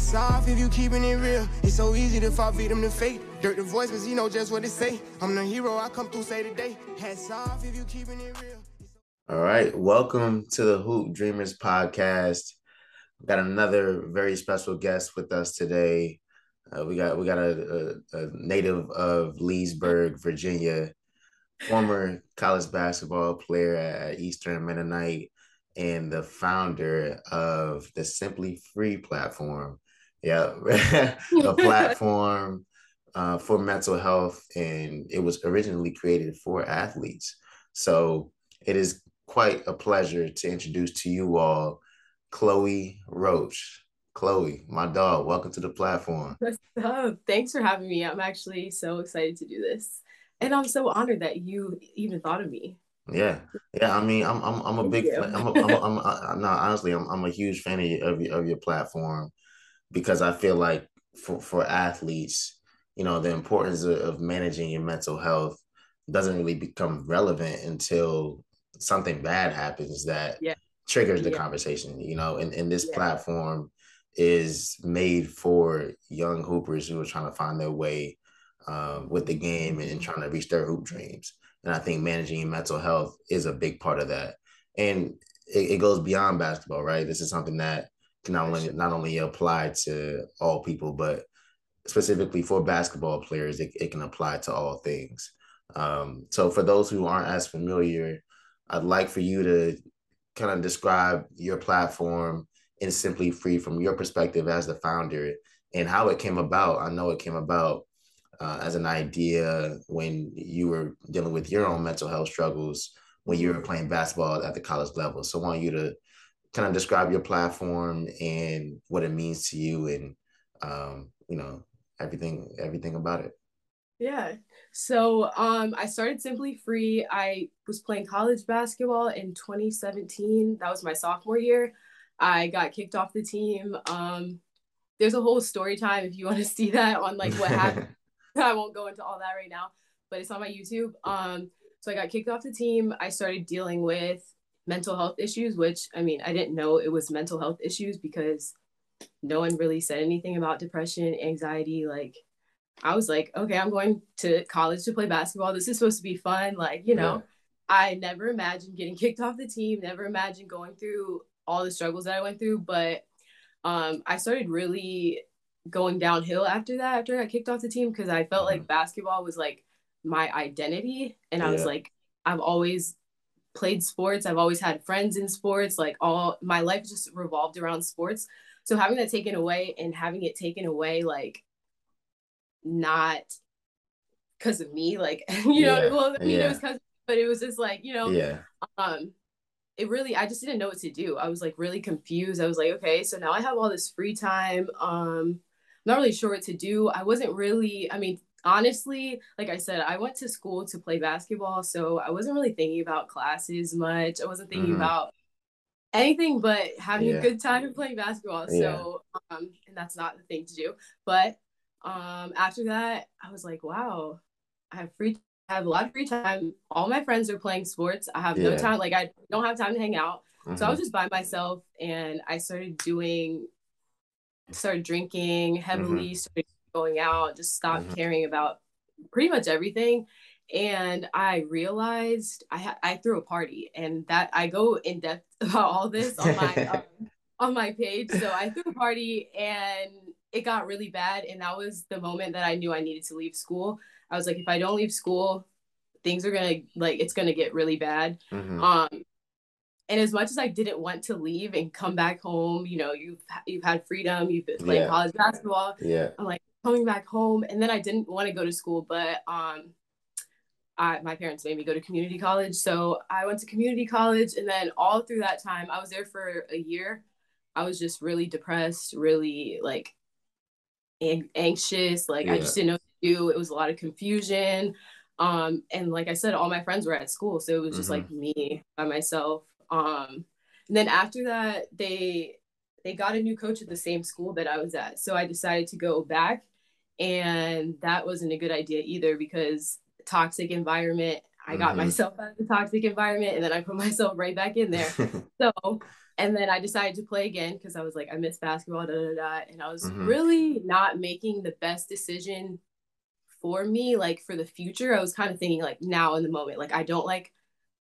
Hats off if you keeping it real. It's so easy to fall victim to fate. Dirt the voice, cause he know just what it say. I'm the hero, I come through say today. Hats off if you keeping it real. All right, welcome to the Hoop Dreamers podcast. We got another very special guest with us today. Uh, we got we got a, a, a, native of Leesburg, Virginia, former college basketball player at Eastern Mennonite, and the founder of the Simply Free platform. Yeah, a platform uh, for mental health, and it was originally created for athletes. So it is quite a pleasure to introduce to you all Chloe Roach. Chloe, my dog, welcome to the platform. What's up? Thanks for having me. I'm actually so excited to do this. And I'm so honored that you even thought of me. Yeah, yeah. I mean, I'm I'm I'm a big fan. I'm a, I'm, a, I'm a, no honestly, I'm I'm a huge fan of your, of your of your platform because I feel like for for athletes, you know, the importance of, of managing your mental health doesn't really become relevant until something bad happens that yeah. triggers the yeah. conversation. You know, and and this yeah. platform is made for young hoopers who are trying to find their way um, with the game and, and trying to reach their hoop dreams. And I think managing mental health is a big part of that. And it, it goes beyond basketball, right? This is something that not only not only apply to all people, but specifically for basketball players, it, it can apply to all things. Um, so for those who aren't as familiar, I'd like for you to kind of describe your platform and simply free from your perspective as the founder and how it came about. I know it came about uh, as an idea when you were dealing with your own mental health struggles when you were playing basketball at the college level. So I want you to kind of describe your platform and what it means to you and um, you know everything everything about it. Yeah. So um, I started Simply Free. I was playing college basketball in 2017. That was my sophomore year. I got kicked off the team. Um, there's a whole story time if you want to see that on like what happened. I won't go into all that right now, but it's on my YouTube. Um, so I got kicked off the team. I started dealing with mental health issues, which I mean, I didn't know it was mental health issues because no one really said anything about depression, anxiety. Like, I was like, okay, I'm going to college to play basketball. This is supposed to be fun. Like, you know, yeah. I never imagined getting kicked off the team, never imagined going through all the struggles that I went through. But um, I started really going downhill after that, after I got kicked off the team, because I felt mm-hmm. like basketball was like my identity. And yeah. I was like, I've always played sports, I've always had friends in sports, like all my life just revolved around sports. So having that taken away and having it taken away, like not because of me, like you know, yeah. well, I mean, yeah. it was because, but it was just like you know, yeah. Um, it really, I just didn't know what to do. I was like really confused. I was like, okay, so now I have all this free time. Um, I'm not really sure what to do. I wasn't really, I mean, honestly, like I said, I went to school to play basketball, so I wasn't really thinking about classes much. I wasn't thinking mm-hmm. about anything but having yeah. a good time and playing basketball. Yeah. So, um, and that's not the thing to do. But um, after that, I was like, wow, I have free. I have a lot of free time. All my friends are playing sports. I have yeah. no time. Like I don't have time to hang out. Mm-hmm. So I was mm-hmm. just by myself, and I started doing, started drinking heavily, mm-hmm. started going out, just stopped mm-hmm. caring about pretty much everything. And I realized I ha- I threw a party, and that I go in depth about all this on my um, on my page. So I threw a party, and it got really bad, and that was the moment that I knew I needed to leave school. I was like, if I don't leave school, things are gonna like it's gonna get really bad. Mm-hmm. Um, and as much as I didn't want to leave and come back home, you know, you've you've had freedom, you've been playing yeah. college basketball. Yeah, I'm like coming back home, and then I didn't want to go to school, but um, I, my parents made me go to community college. So I went to community college. And then all through that time, I was there for a year. I was just really depressed, really like anxious. Like yeah. I just didn't know what to do. It was a lot of confusion. Um, and like I said, all my friends were at school. So it was just mm-hmm. like me by myself. Um, and then after that, they they got a new coach at the same school that I was at. So I decided to go back. And that wasn't a good idea either because toxic environment. I got mm-hmm. myself out of the toxic environment and then I put myself right back in there. so And then I decided to play again because I was like, I miss basketball, da, da, da. And I was mm-hmm. really not making the best decision for me, like for the future. I was kind of thinking, like, now in the moment, like, I don't like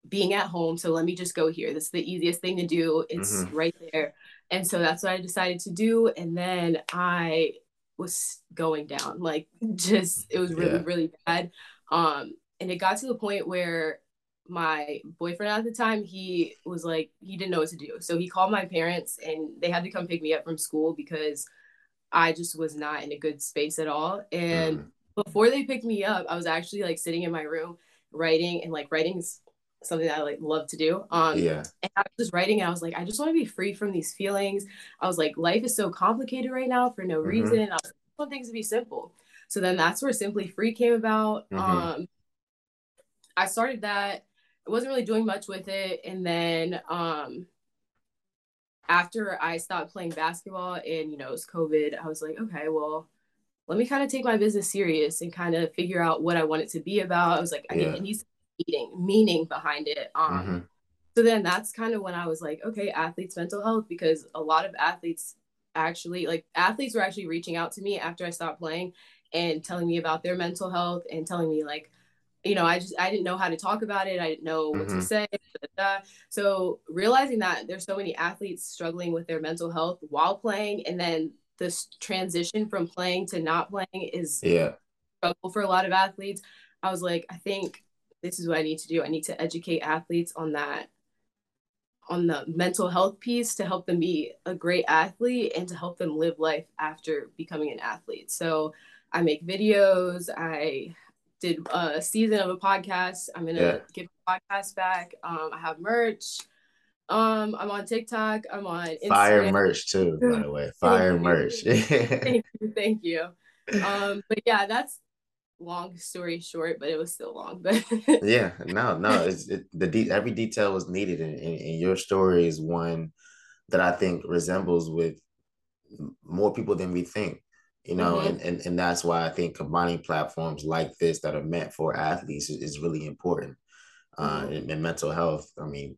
being at home. So let me just go here. This is the easiest thing to do. It's mm-hmm. right there. And so that's what I decided to do. And then I was going down, like, just, it was really, yeah. really bad. Um, and it got to the point where my boyfriend at the time he was like he didn't know what to do so he called my parents and they had to come pick me up from school because i just was not in a good space at all and mm. before they picked me up i was actually like sitting in my room writing and like writing something that i like love to do um yeah and i was just writing and i was like i just want to be free from these feelings i was like life is so complicated right now for no mm-hmm. reason i was like, I want things to be simple so then that's where simply free came about mm-hmm. um I started that I wasn't really doing much with it. And then um, after I stopped playing basketball and, you know, it was COVID, I was like, okay, well, let me kind of take my business serious and kind of figure out what I want it to be about. I was like, I yeah. need, it needs meaning, meaning behind it. Um, mm-hmm. So then that's kind of when I was like, okay, athletes' mental health, because a lot of athletes actually, like, athletes were actually reaching out to me after I stopped playing and telling me about their mental health and telling me, like, you know, I just I didn't know how to talk about it. I didn't know what mm-hmm. to say. So realizing that there's so many athletes struggling with their mental health while playing, and then this transition from playing to not playing is yeah struggle for a lot of athletes. I was like, I think this is what I need to do. I need to educate athletes on that on the mental health piece to help them be a great athlete and to help them live life after becoming an athlete. So I make videos, I did a season of a podcast. I'm gonna yeah. give the podcast back. Um, I have merch. Um, I'm on TikTok. I'm on Instagram. Fire merch too, by the way. Fire merch. thank you, thank you. Um, but yeah, that's long story short, but it was still long. But yeah, no, no, it's it, the de- every detail was needed, and, and, and your story is one that I think resembles with more people than we think you know mm-hmm. and, and and that's why i think combining platforms like this that are meant for athletes is, is really important uh mm-hmm. and, and, mental health i mean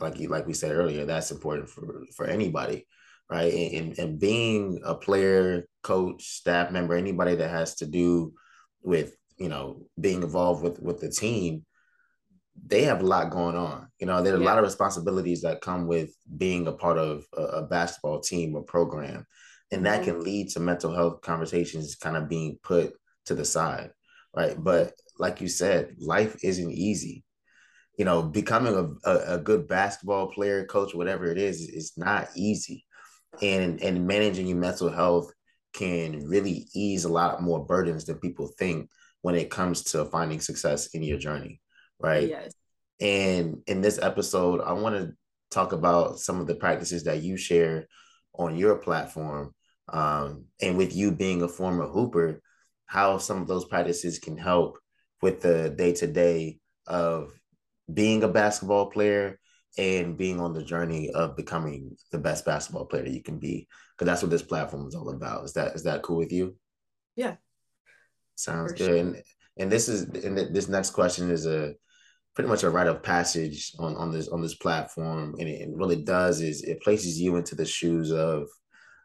like you like we said earlier that's important for for anybody right and, and being a player coach staff member anybody that has to do with you know being involved with with the team they have a lot going on you know there are yeah. a lot of responsibilities that come with being a part of a, a basketball team or program and that can mm-hmm. lead to mental health conversations kind of being put to the side right but like you said life isn't easy you know becoming a, a, a good basketball player coach whatever it is is not easy and and managing your mental health can really ease a lot more burdens than people think when it comes to finding success in your journey right yes. and in this episode i want to talk about some of the practices that you share on your platform um, and with you being a former hooper, how some of those practices can help with the day to day of being a basketball player and being on the journey of becoming the best basketball player that you can be. Because that's what this platform is all about. Is that is that cool with you? Yeah. Sounds good. Sure. And and this is and this next question is a pretty much a rite of passage on on this on this platform, and it, it really does is it places you into the shoes of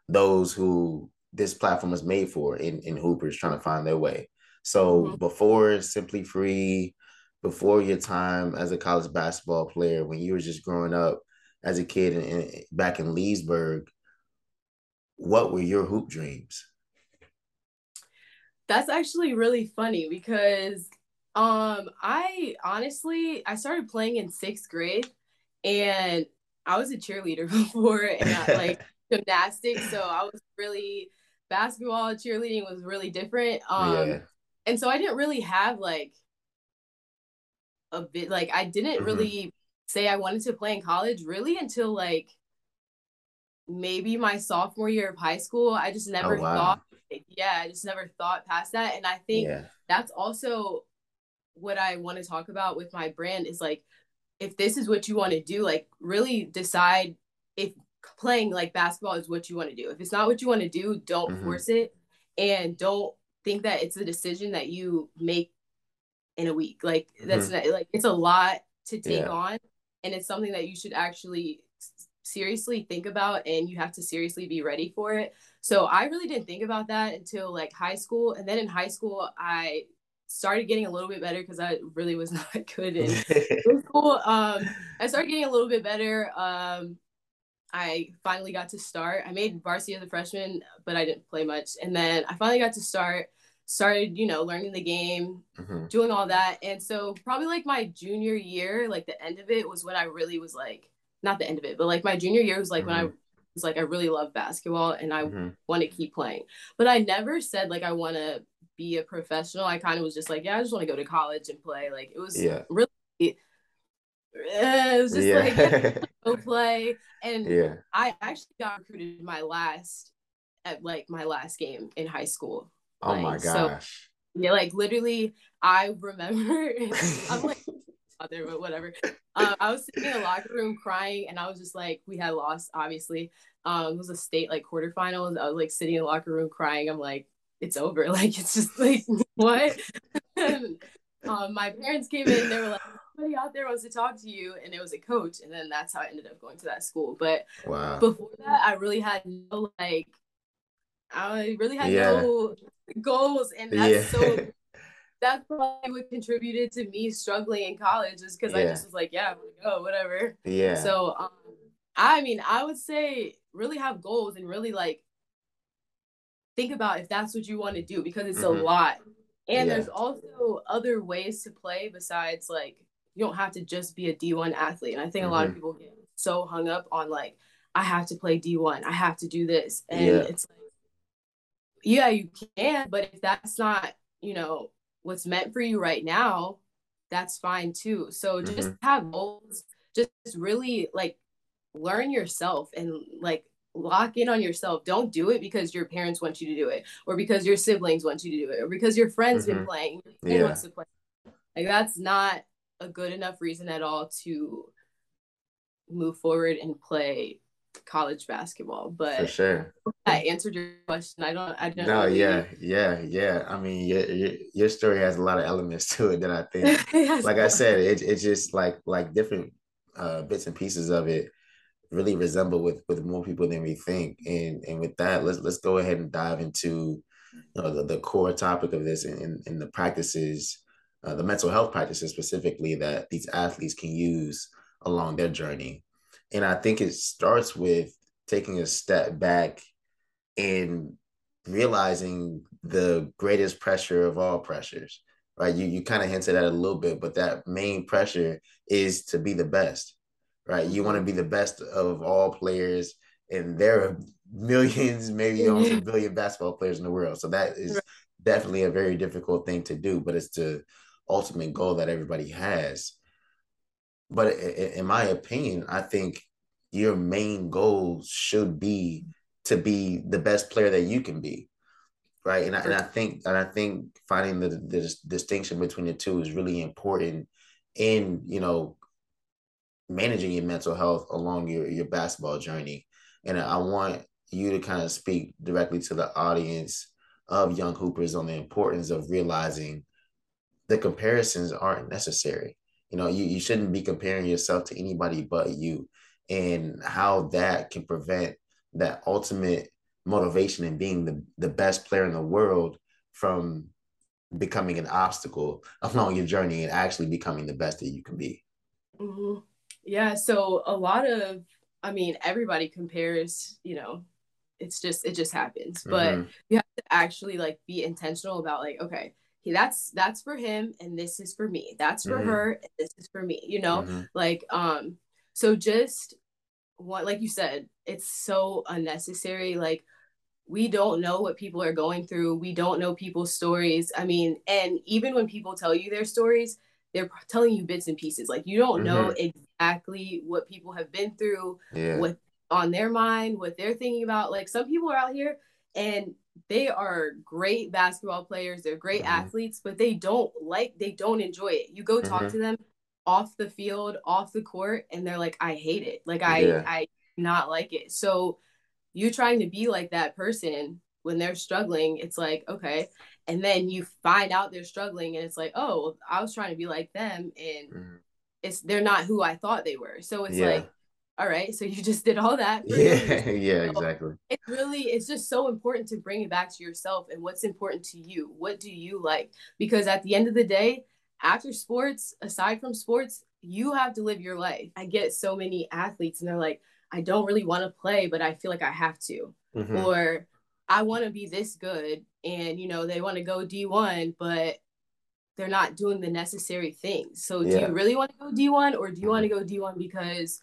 those who this platform is made for in, in Hoopers trying to find their way. So mm-hmm. before Simply Free, before your time as a college basketball player, when you were just growing up as a kid in, in, back in Leesburg, what were your hoop dreams? That's actually really funny because um I honestly I started playing in sixth grade and I was a cheerleader before and I, like gymnastics, so I was really basketball, cheerleading was really different. Um yeah. and so I didn't really have like a bit like I didn't mm-hmm. really say I wanted to play in college really until like maybe my sophomore year of high school. I just never oh, wow. thought yeah, I just never thought past that. And I think yeah. that's also what I want to talk about with my brand is like if this is what you want to do, like really decide if playing like basketball is what you want to do. If it's not what you want to do, don't mm-hmm. force it and don't think that it's a decision that you make in a week. Like that's mm-hmm. not, like it's a lot to take yeah. on and it's something that you should actually seriously think about and you have to seriously be ready for it. So I really didn't think about that until like high school. And then in high school, I started getting a little bit better because I really was not good in school. Um, I started getting a little bit better. Um, I finally got to start. I made varsity as a freshman, but I didn't play much. And then I finally got to start, started, you know, learning the game, mm-hmm. doing all that. And so probably like my junior year, like the end of it was when I really was like, not the end of it, but like my junior year was like mm-hmm. when I mm-hmm. was like, I really love basketball and I mm-hmm. want to keep playing. But I never said like I want to be a professional. I kind of was just like, yeah, I just want to go to college and play. Like it was yeah. really it was just yeah. like go play. And yeah. I actually got recruited my last at like my last game in high school. Oh like, my gosh. So, yeah, like literally I remember I'm like out there, but whatever. Uh, I was sitting in a locker room crying, and I was just like, we had lost, obviously. Um, it was a state like quarterfinals. I was like sitting in the locker room crying. I'm like, it's over. Like it's just like what? um, my parents came in. They were like, somebody out there wants to talk to you, and it was a coach. And then that's how I ended up going to that school. But wow. before that, I really had no like. I really had yeah. no goals, and that's yeah. so that's probably what contributed to me struggling in college is because yeah. I just was like, yeah, I'm gonna go, whatever. Yeah. So um, I mean, I would say really have goals and really like think about if that's what you want to do because it's mm-hmm. a lot. And yeah. there's also other ways to play besides like you don't have to just be a D1 athlete. And I think mm-hmm. a lot of mm-hmm. people get so hung up on like, I have to play D1, I have to do this. And yeah. it's like, yeah, you can, but if that's not, you know, what's meant for you right now, that's fine too. So just mm-hmm. have goals, just really like learn yourself and like lock in on yourself. Don't do it because your parents want you to do it, or because your siblings want you to do it, or because your friends mm-hmm. been playing. Yeah. wants to play. Like that's not a good enough reason at all to move forward and play college basketball. But for sure, I answered your question. I don't. I don't. No, really... yeah, yeah, yeah. I mean, your, your, your story has a lot of elements to it that I think. yes, like I said, it, it's just like like different uh, bits and pieces of it really resemble with with more people than we think. And and with that, let's let's go ahead and dive into you know the, the core topic of this and, and the practices, uh, the mental health practices specifically that these athletes can use along their journey. And I think it starts with taking a step back and realizing the greatest pressure of all pressures, right? You you kind of hinted at it a little bit, but that main pressure is to be the best, right? You want to be the best of all players, and there are millions, maybe mm-hmm. almost a billion basketball players in the world. So that is definitely a very difficult thing to do, but it's the ultimate goal that everybody has. But in my opinion, I think your main goal should be to be the best player that you can be, right? And I, and I think and I think finding the, the distinction between the two is really important in you know managing your mental health along your your basketball journey. And I want you to kind of speak directly to the audience of young hoopers on the importance of realizing the comparisons aren't necessary you know, you, you shouldn't be comparing yourself to anybody but you and how that can prevent that ultimate motivation and being the, the best player in the world from becoming an obstacle along your journey and actually becoming the best that you can be. Mm-hmm. Yeah. So a lot of, I mean, everybody compares, you know, it's just, it just happens, but mm-hmm. you have to actually like be intentional about like, okay, that's that's for him and this is for me that's for mm-hmm. her and this is for me you know mm-hmm. like um so just what like you said it's so unnecessary like we don't know what people are going through we don't know people's stories i mean and even when people tell you their stories they're telling you bits and pieces like you don't mm-hmm. know exactly what people have been through yeah. what on their mind what they're thinking about like some people are out here and they are great basketball players they're great mm-hmm. athletes but they don't like they don't enjoy it you go talk mm-hmm. to them off the field off the court and they're like i hate it like i yeah. i not like it so you trying to be like that person when they're struggling it's like okay and then you find out they're struggling and it's like oh i was trying to be like them and mm-hmm. it's they're not who i thought they were so it's yeah. like all right, so you just did all that. yeah, yeah, exactly. It's really, it's just so important to bring it back to yourself and what's important to you. What do you like? Because at the end of the day, after sports, aside from sports, you have to live your life. I get so many athletes and they're like, I don't really want to play, but I feel like I have to. Mm-hmm. Or I want to be this good. And, you know, they want to go D1, but they're not doing the necessary things. So do you really want to go D1 or do you want to go D1 because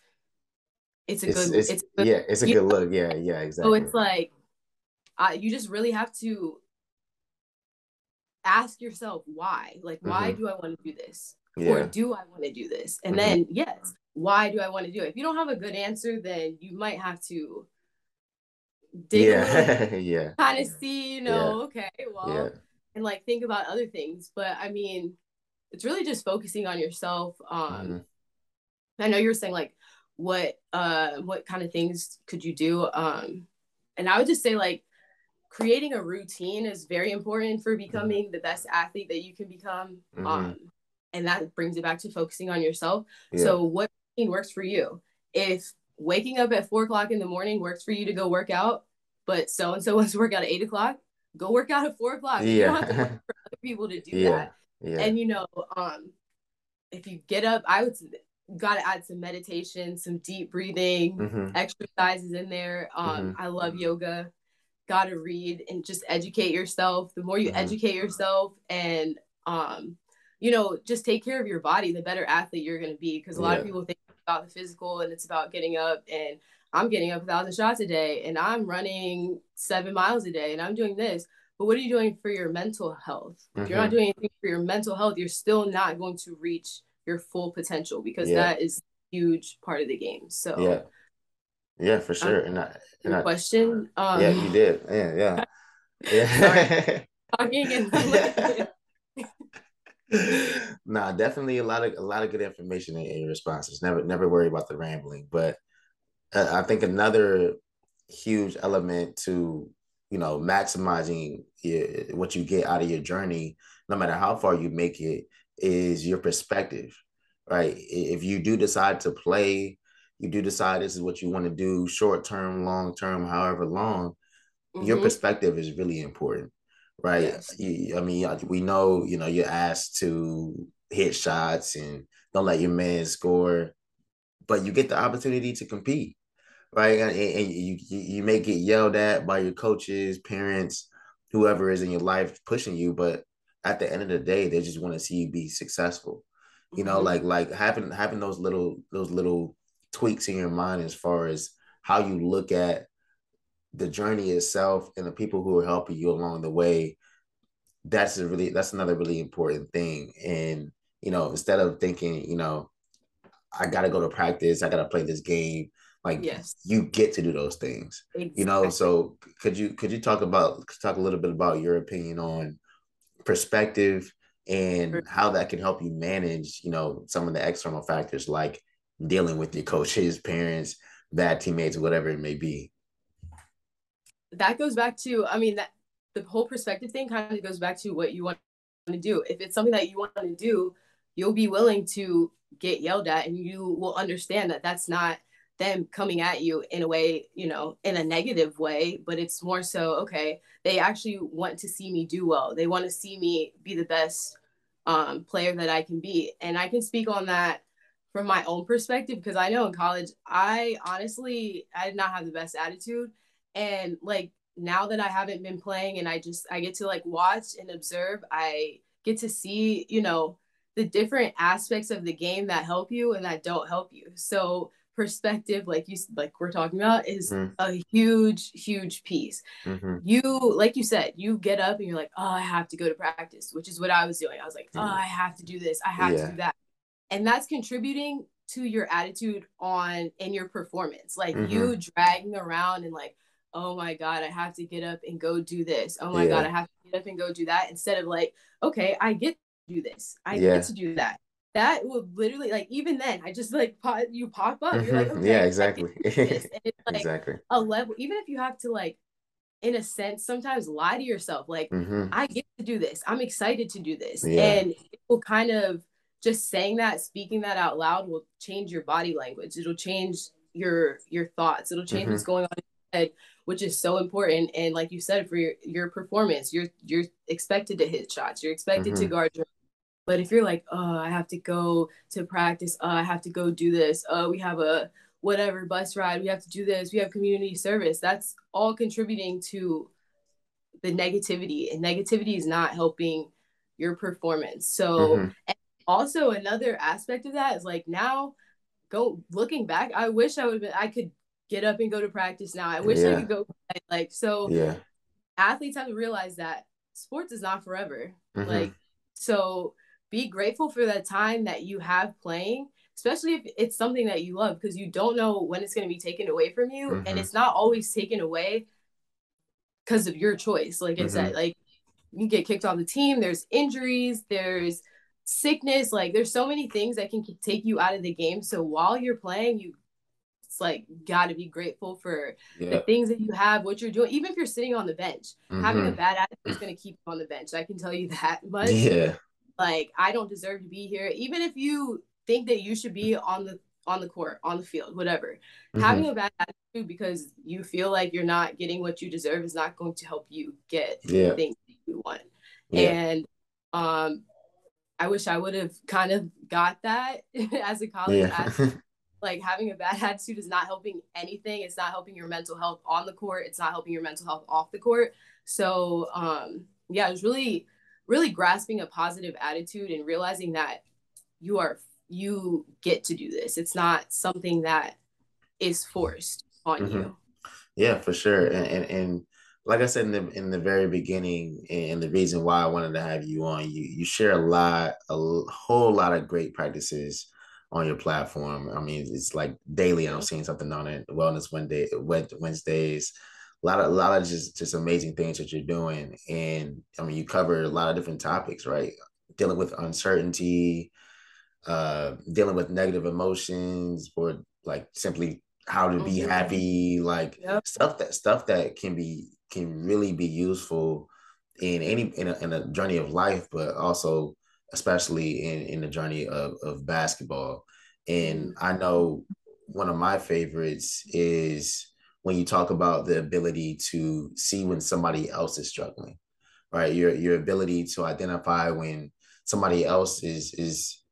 it's a it's, good, it's, it's good, yeah, it's a good look. Yeah, yeah, exactly. So it's like, uh, you just really have to ask yourself why. Like, why mm-hmm. do I want to do this? Yeah. Or do I want to do this? And mm-hmm. then, yes, why do I want to do it? If you don't have a good answer, then you might have to dig yeah. yeah. kind of see, you know, yeah. okay, well, yeah. and like think about other things. But I mean, it's really just focusing on yourself. Um, mm-hmm. I know you're saying like what uh what kind of things could you do? Um, and I would just say like creating a routine is very important for mm-hmm. becoming the best athlete that you can become. Mm-hmm. Um, and that brings it back to focusing on yourself. Yeah. So, what routine works for you? If waking up at four o'clock in the morning works for you to go work out, but so and so wants to work out at eight o'clock, go work out at four o'clock. Yeah. You don't have to wait for other people to do yeah. that. Yeah. And you know, um, if you get up, I would got to add some meditation, some deep breathing, mm-hmm. exercises in there. Um, mm-hmm. I love yoga got to read and just educate yourself. The more you mm-hmm. educate yourself and, um, you know, just take care of your body, the better athlete you're going to be. Because a lot yeah. of people think about the physical and it's about getting up and I'm getting up a thousand shots a day and I'm running seven miles a day and I'm doing this. But what are you doing for your mental health? If you're not mm-hmm. doing anything for your mental health, you're still not going to reach your full potential because yeah. that is huge part of the game. So yeah. Yeah, for sure. Um, and I, and I, question. Um, yeah, you did. Yeah, yeah, yeah. Talking and nah, definitely a lot of a lot of good information in, in your responses. Never never worry about the rambling. But uh, I think another huge element to you know maximizing your, what you get out of your journey, no matter how far you make it, is your perspective. Right. If you do decide to play you do decide this is what you want to do short term long term however long mm-hmm. your perspective is really important right yes. you, i mean we know you know you're asked to hit shots and don't let your man score but you get the opportunity to compete right and, and you you may get yelled at by your coaches parents whoever is in your life pushing you but at the end of the day they just want to see you be successful you know mm-hmm. like like having having those little those little tweaks in your mind as far as how you look at the journey itself and the people who are helping you along the way that's a really that's another really important thing and you know instead of thinking you know i gotta go to practice i gotta play this game like yes you get to do those things exactly. you know so could you could you talk about talk a little bit about your opinion on perspective and how that can help you manage you know some of the external factors like dealing with your coaches, parents, bad teammates, whatever it may be. That goes back to, I mean, that the whole perspective thing kind of goes back to what you want to do. If it's something that you want to do, you'll be willing to get yelled at and you will understand that that's not them coming at you in a way, you know, in a negative way, but it's more so, okay, they actually want to see me do well. They want to see me be the best um, player that I can be. And I can speak on that from my own perspective because I know in college I honestly I did not have the best attitude and like now that I haven't been playing and I just I get to like watch and observe I get to see you know the different aspects of the game that help you and that don't help you so perspective like you like we're talking about is mm-hmm. a huge huge piece mm-hmm. you like you said you get up and you're like oh i have to go to practice which is what i was doing i was like oh i have to do this i have yeah. to do that and that's contributing to your attitude on in your performance like mm-hmm. you dragging around and like oh my god i have to get up and go do this oh my yeah. god i have to get up and go do that instead of like okay i get to do this i yeah. get to do that that will literally like even then i just like pop, you pop up you're like mm-hmm. okay, yeah exactly it's like exactly a level even if you have to like in a sense sometimes lie to yourself like mm-hmm. i get to do this i'm excited to do this yeah. and it will kind of just saying that, speaking that out loud will change your body language. It'll change your your thoughts it'll change mm-hmm. what's going on in your head which is so important and like you said for your, your performance you're you're expected to hit shots you're expected mm-hmm. to guard your but if you're like oh i have to go to practice. Uh, i have to go do this. Uh, we have a whatever bus ride. We have to do this. We have community service. That's all contributing to the negativity and negativity is not helping your performance. So mm-hmm. also another aspect of that is like now go looking back i wish i would have been i could get up and go to practice now. I wish yeah. i could go like so yeah. athletes have to realize that sports is not forever. Mm-hmm. like so be grateful for that time that you have playing especially if it's something that you love because you don't know when it's going to be taken away from you mm-hmm. and it's not always taken away because of your choice like i mm-hmm. said like you get kicked off the team there's injuries there's sickness like there's so many things that can take you out of the game so while you're playing you it's like got to be grateful for yeah. the things that you have what you're doing even if you're sitting on the bench mm-hmm. having a mm-hmm. bad attitude is going to keep you on the bench i can tell you that much yeah like i don't deserve to be here even if you think that you should be on the on the court, on the field, whatever. Mm-hmm. Having a bad attitude because you feel like you're not getting what you deserve is not going to help you get yeah. the things that you want. Yeah. And um I wish I would have kind of got that as a college yeah. athlete. Like having a bad attitude is not helping anything. It's not helping your mental health on the court. It's not helping your mental health off the court. So um yeah, it was really, really grasping a positive attitude and realizing that you are you get to do this. It's not something that is forced on mm-hmm. you. Yeah, for sure. And, and, and like I said in the in the very beginning, and the reason why I wanted to have you on, you you share a lot, a whole lot of great practices on your platform. I mean, it's like daily. I'm seeing something on it. Wellness Wednesday, Wednesdays, a lot of a lot of just just amazing things that you're doing. And I mean, you cover a lot of different topics, right? Dealing with uncertainty, uh, dealing with negative emotions or like simply how to be mm-hmm. happy, like yep. stuff that stuff that can be can really be useful in any in a, in a journey of life, but also especially in in the journey of of basketball. And mm-hmm. I know one of my favorites is when you talk about the ability to see when somebody else is struggling, right? Your your ability to identify when somebody else is is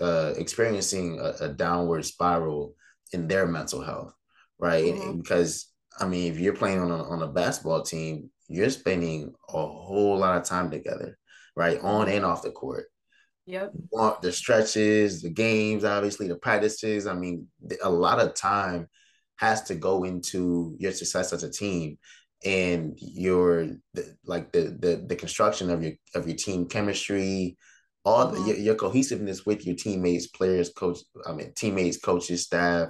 uh, experiencing a, a, downward spiral in their mental health, right? Mm-hmm. Because I mean, if you're playing on a, on a basketball team, you're spending a whole lot of time together, right, on and off the court. Yep. The stretches, the games, obviously, the practices. I mean, a lot of time has to go into your success as a team and your the, like the, the the construction of your of your team chemistry all the, your, your, cohesiveness with your teammates, players, coach, I mean teammates, coaches, staff,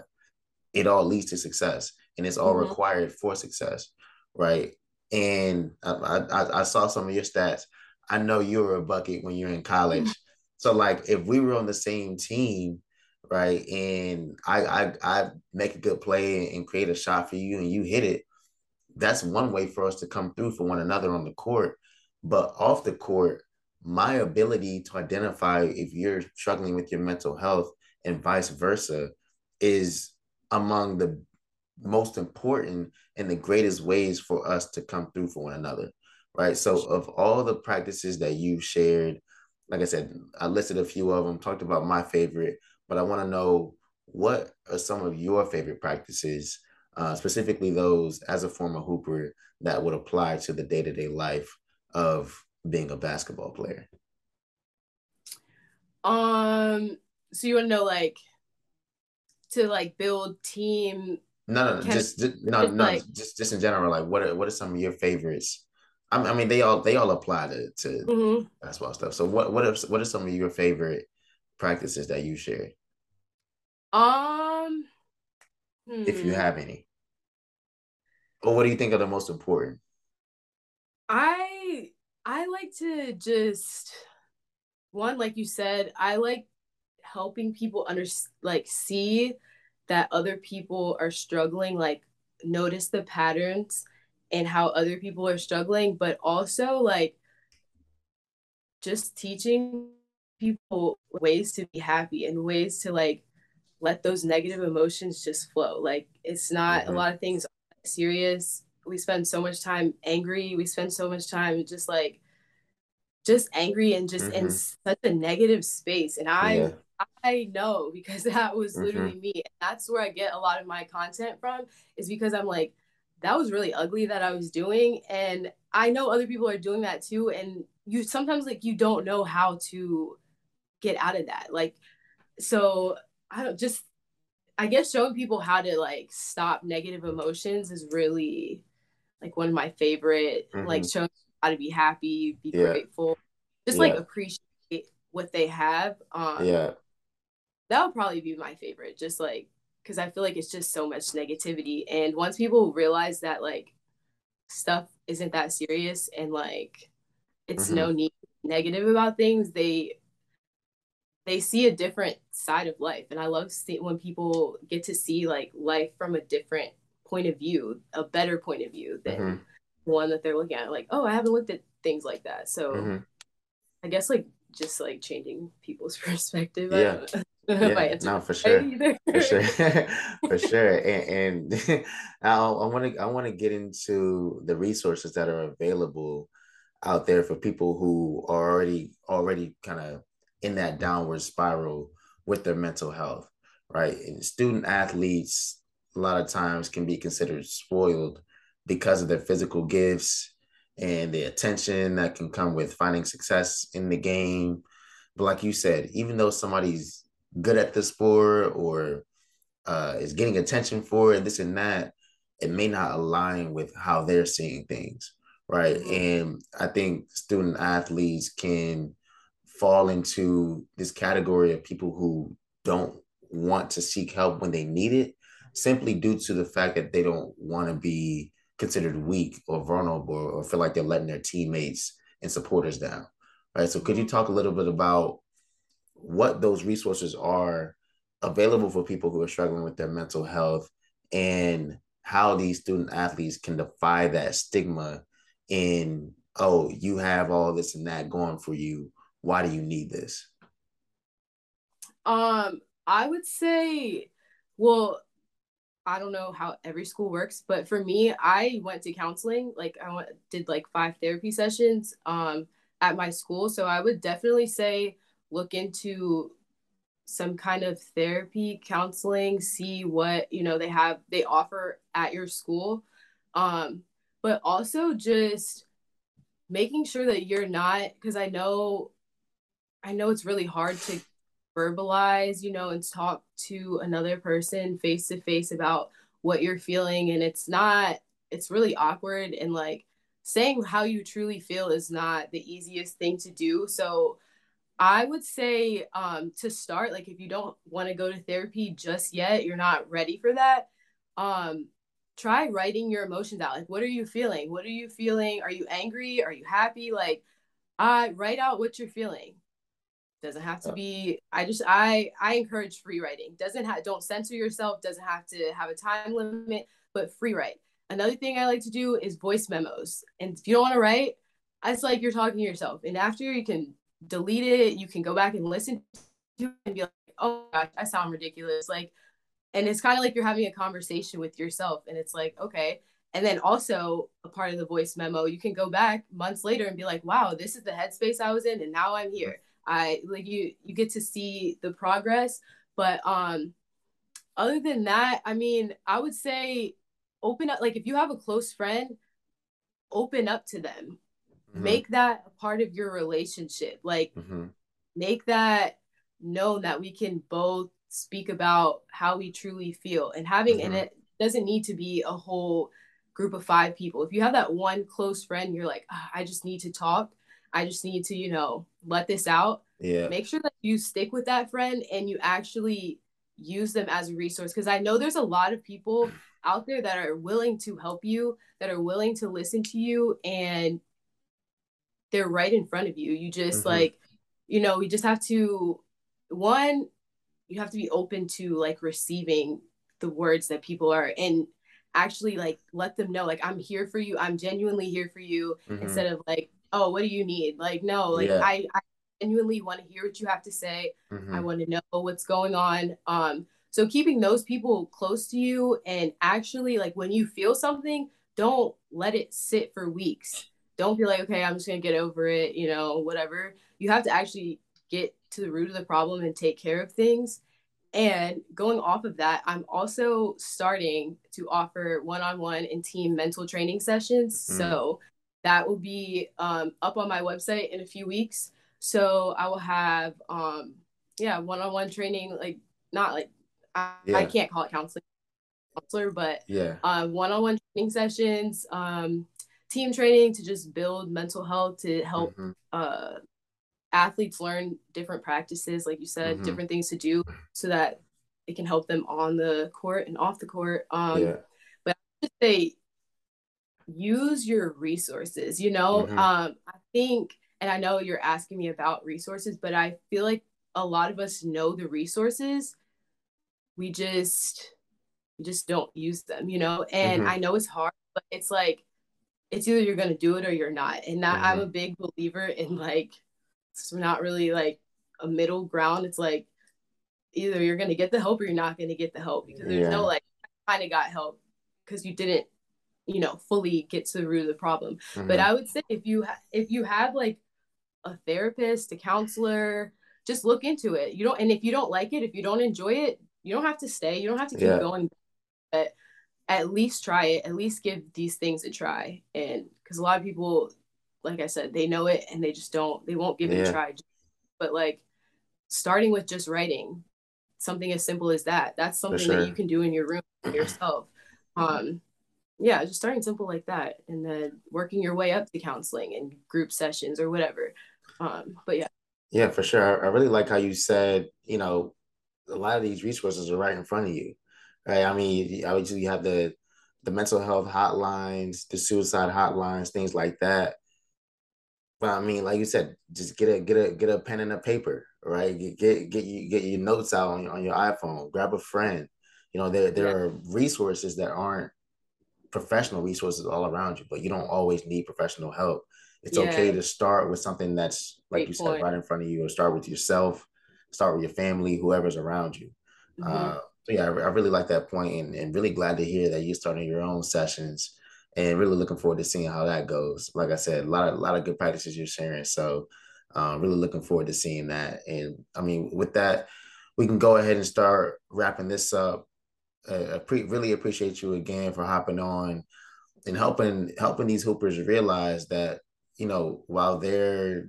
it all leads to success, and it's all mm-hmm. required for success, right? And I, I, I saw some of your stats. I know you were a bucket when you're in college, mm-hmm. so like if we were on the same team, right, and I I I make a good play and create a shot for you, and you hit it, that's one way for us to come through for one another on the court. But off the court, my ability to identify if you're struggling with your mental health and vice versa is among the most important and the greatest ways for us to come through for one another right? So of all the practices that you shared like i said i listed a few of them talked about my favorite but i want to know what are some of your favorite practices uh, specifically those as a former hooper that would apply to the day-to-day life of being a basketball player? Um, so you want to know like to like build team? No, no, no just, just no, no, like, just just in general. Like, what are what are some of your favorites? I mean, they all they all apply to to mm-hmm. basketball stuff. So, what what are what are some of your favorite practices that you share? Um, hmm. if you hmm. have any, or what do you think are the most important? I I like to just one, like you said, I like helping people under like see that other people are struggling, like notice the patterns and how other people are struggling, but also like just teaching people ways to be happy and ways to like let those negative emotions just flow. Like it's not mm-hmm. a lot of things serious. We spend so much time angry. We spend so much time just like just angry and just mm-hmm. in such a negative space. And I yeah. I know because that was mm-hmm. literally mm-hmm. me. And that's where I get a lot of my content from is because I'm like, that was really ugly that I was doing. And I know other people are doing that too. And you sometimes like you don't know how to get out of that. Like, so I don't just I guess showing people how to like stop negative emotions is really like one of my favorite mm-hmm. like showing how to be happy, be yeah. grateful, just yeah. like appreciate what they have. Um yeah. That would probably be my favorite. Just like because I feel like it's just so much negativity. And once people realize that like stuff isn't that serious and like it's mm-hmm. no need negative about things, they they see a different side of life. And i love see, when people get to see like life from a different point of view a better point of view than mm-hmm. one that they're looking at like oh i haven't looked at things like that. So mm-hmm. i guess like just like changing people's perspective yeah. yeah, no, for sure, for sure, for sure, and, and I want to I want to get into the resources that are available out there for people who are already already kind of in that downward spiral with their mental health, right? And student athletes, a lot of times, can be considered spoiled because of their physical gifts and the attention that can come with finding success in the game. But like you said, even though somebody's good at the sport or uh, is getting attention for it, this and that, it may not align with how they're seeing things, right? Mm-hmm. And I think student athletes can fall into this category of people who don't want to seek help when they need it simply due to the fact that they don't want to be considered weak or vulnerable or feel like they're letting their teammates and supporters down right? So could you talk a little bit about what those resources are available for people who are struggling with their mental health and how these student athletes can defy that stigma in oh you have all this and that going for you why do you need this? Um, I would say, well, I don't know how every school works, but for me, I went to counseling. Like I went, did like five therapy sessions um, at my school. So I would definitely say look into some kind of therapy counseling, see what you know they have they offer at your school. Um, but also just making sure that you're not because I know I know it's really hard to verbalize, you know, and talk to another person face to face about what you're feeling. And it's not, it's really awkward. And like saying how you truly feel is not the easiest thing to do. So I would say um, to start, like if you don't want to go to therapy just yet, you're not ready for that. Um, try writing your emotions out. Like, what are you feeling? What are you feeling? Are you angry? Are you happy? Like, uh, write out what you're feeling doesn't have to uh, be i just i i encourage free writing. Doesn't have don't censor yourself doesn't have to have a time limit but free write. Another thing i like to do is voice memos. And if you don't want to write it's like you're talking to yourself. And after you can delete it you can go back and listen to it and be like oh gosh i sound ridiculous. Like and it's kind of like you're having a conversation with yourself and it's like okay. And then also a part of the voice memo you can go back months later and be like wow this is the headspace i was in and now i'm here I like you you get to see the progress. But um other than that, I mean, I would say open up like if you have a close friend, open up to them. Mm-hmm. Make that a part of your relationship. Like mm-hmm. make that known that we can both speak about how we truly feel and having mm-hmm. and it doesn't need to be a whole group of five people. If you have that one close friend, you're like, oh, I just need to talk. I just need to, you know, let this out. Yeah. Make sure that you stick with that friend and you actually use them as a resource. Because I know there's a lot of people out there that are willing to help you, that are willing to listen to you, and they're right in front of you. You just mm-hmm. like, you know, we just have to, one, you have to be open to like receiving the words that people are and actually like let them know like i'm here for you i'm genuinely here for you mm-hmm. instead of like oh, what do you need? Like, no, like yeah. I, I genuinely want to hear what you have to say. Mm-hmm. I want to know what's going on. Um, So keeping those people close to you and actually like when you feel something, don't let it sit for weeks. Don't be like, okay, I'm just gonna get over it, you know, whatever. You have to actually get to the root of the problem and take care of things. And going off of that, I'm also starting to offer one on one and team mental training sessions. Mm. So that will be um, up on my website in a few weeks. So I will have, um, yeah, one on one training, like not like I, yeah. I, can't call it counseling counselor, but yeah, one on one training sessions, um, team training to just build mental health to help mm-hmm. uh, athletes learn different practices, like you said, mm-hmm. different things to do so that it can help them on the court and off the court. Um, yeah. But I say use your resources, you know? Mm-hmm. Um, I think, and I know you're asking me about resources, but I feel like a lot of us know the resources. We just, we just don't use them, you know? And mm-hmm. I know it's hard, but it's like, it's either you're going to do it or you're not. And that, I'm mm-hmm. a big believer in like, it's not really like a middle ground. It's like either you're gonna get the help or you're not gonna get the help because there's yeah. no like kind of got help because you didn't you know fully get to the root of the problem. Mm-hmm. But I would say if you ha- if you have like a therapist, a counselor, just look into it. You don't and if you don't like it, if you don't enjoy it, you don't have to stay. You don't have to keep yeah. going. But at least try it. At least give these things a try. And because a lot of people like I said, they know it and they just don't, they won't give yeah. it a try. But like starting with just writing something as simple as that, that's something sure. that you can do in your room yourself. Um, yeah, just starting simple like that and then working your way up to counseling and group sessions or whatever. Um, but yeah. Yeah, for sure. I, really like how you said, you know, a lot of these resources are right in front of you. Right. I mean, obviously you have the the mental health hotlines, the suicide hotlines, things like that. But I mean, like you said, just get a get a get a pen and a paper, right? Get get get you get your notes out on your, on your iPhone. Grab a friend. You know, there there yeah. are resources that aren't professional resources all around you, but you don't always need professional help. It's yeah. okay to start with something that's like Great you point. said, right in front of you, or start with yourself, start with your family, whoever's around you. Mm-hmm. Uh, so yeah, I, I, really like that point, and, and really glad to hear that you're starting your own sessions and really looking forward to seeing how that goes. Like I said, a lot of a lot of good practices you're sharing. So um, really looking forward to seeing that. And I mean, with that, we can go ahead and start wrapping this up. Uh, pre- really appreciate you again for hopping on and helping helping these hoopers realize that you know while they're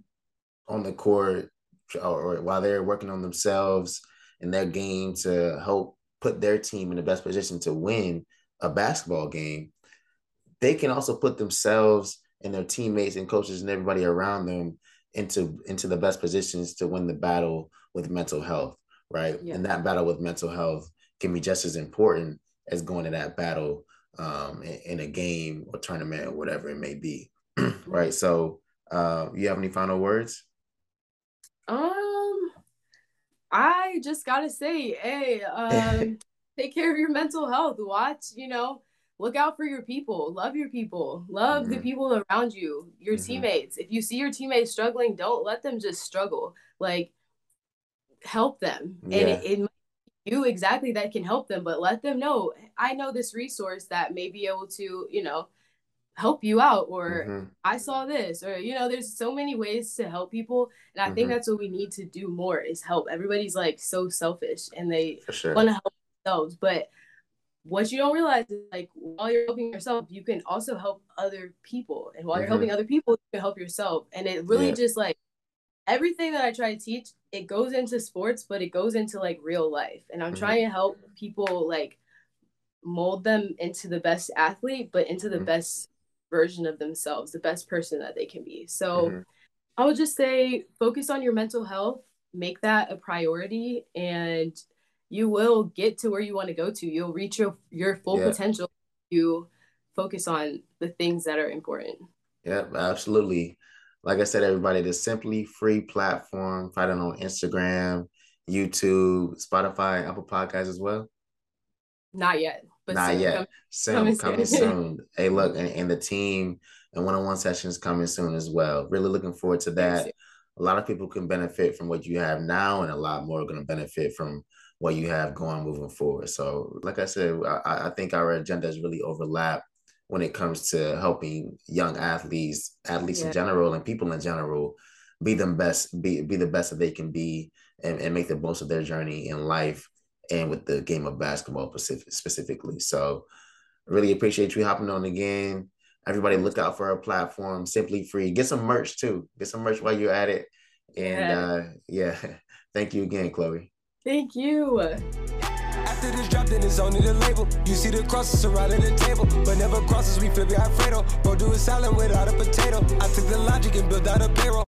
on the court or, or while they're working on themselves and their game to help put their team in the best position to win a basketball game they can also put themselves and their teammates and coaches and everybody around them into into the best positions to win the battle with mental health right yeah. and that battle with mental health can be just as important as going to that battle um, in, in, a game or tournament or whatever it may be right? So uh, you have any final words? Um i just gotta say hey um take care of your mental health. Watch you know look out for your people. Love your people. Love mm-hmm. the people around you your mm-hmm. teammates. If you see your teammates struggling don't let them just struggle. Like help them. Yeah. and it, it you exactly that can help them but let them know i know this resource that may be able to you know help you out or mm-hmm. i saw this or you know there's so many ways to help people and i think mm-hmm. that's what we need to do more is help everybody's like so selfish and they sure. want to help themselves but what you don't realize is like while you're helping yourself, you can also help other people. And while mm-hmm. you're helping other people, you can help yourself. And it really yeah. just like everything that I try to teach, it goes into sports, but it goes into like real life. And I'm mm-hmm. trying to help people like mold them into the best athlete, but into the mm-hmm. best version of themselves, the best person that they can be. So mm-hmm. I would just say focus on your mental health, make that a priority and you will get to where you want to go to. You'll reach your your full yeah. potential. You focus on the things that are important. Yeah, absolutely. Like I said, everybody, the simply free platform. Find it on Instagram, YouTube, Spotify, Apple Podcasts as well. Not yet, but not yet. Come, soon, coming, coming soon. hey, look, and, and the team and one-on-one sessions coming soon as well. Really looking forward to that. A lot of people can benefit from what you have now, and a lot more are going to benefit from what you have going moving forward. So, like I said, I, I think our agendas really overlap when it comes to helping young athletes, athletes yeah. in general, and people in general be them best, be be the best that they can be, and, and make the most of their journey in life and with the game of basketball specifically. So, really appreciate you hopping on again. Everybody, look out for our platform, Simply Free. Get some merch too. Get some merch while you're at it. And yeah, uh, yeah. thank you again, Chloe. Thank you. After this drop, then it's only the label. You see the crosses surrounding the table, but never crosses. We flip it Alfredo. Bro, do a salad without a potato. I took the logic and built out a payroll.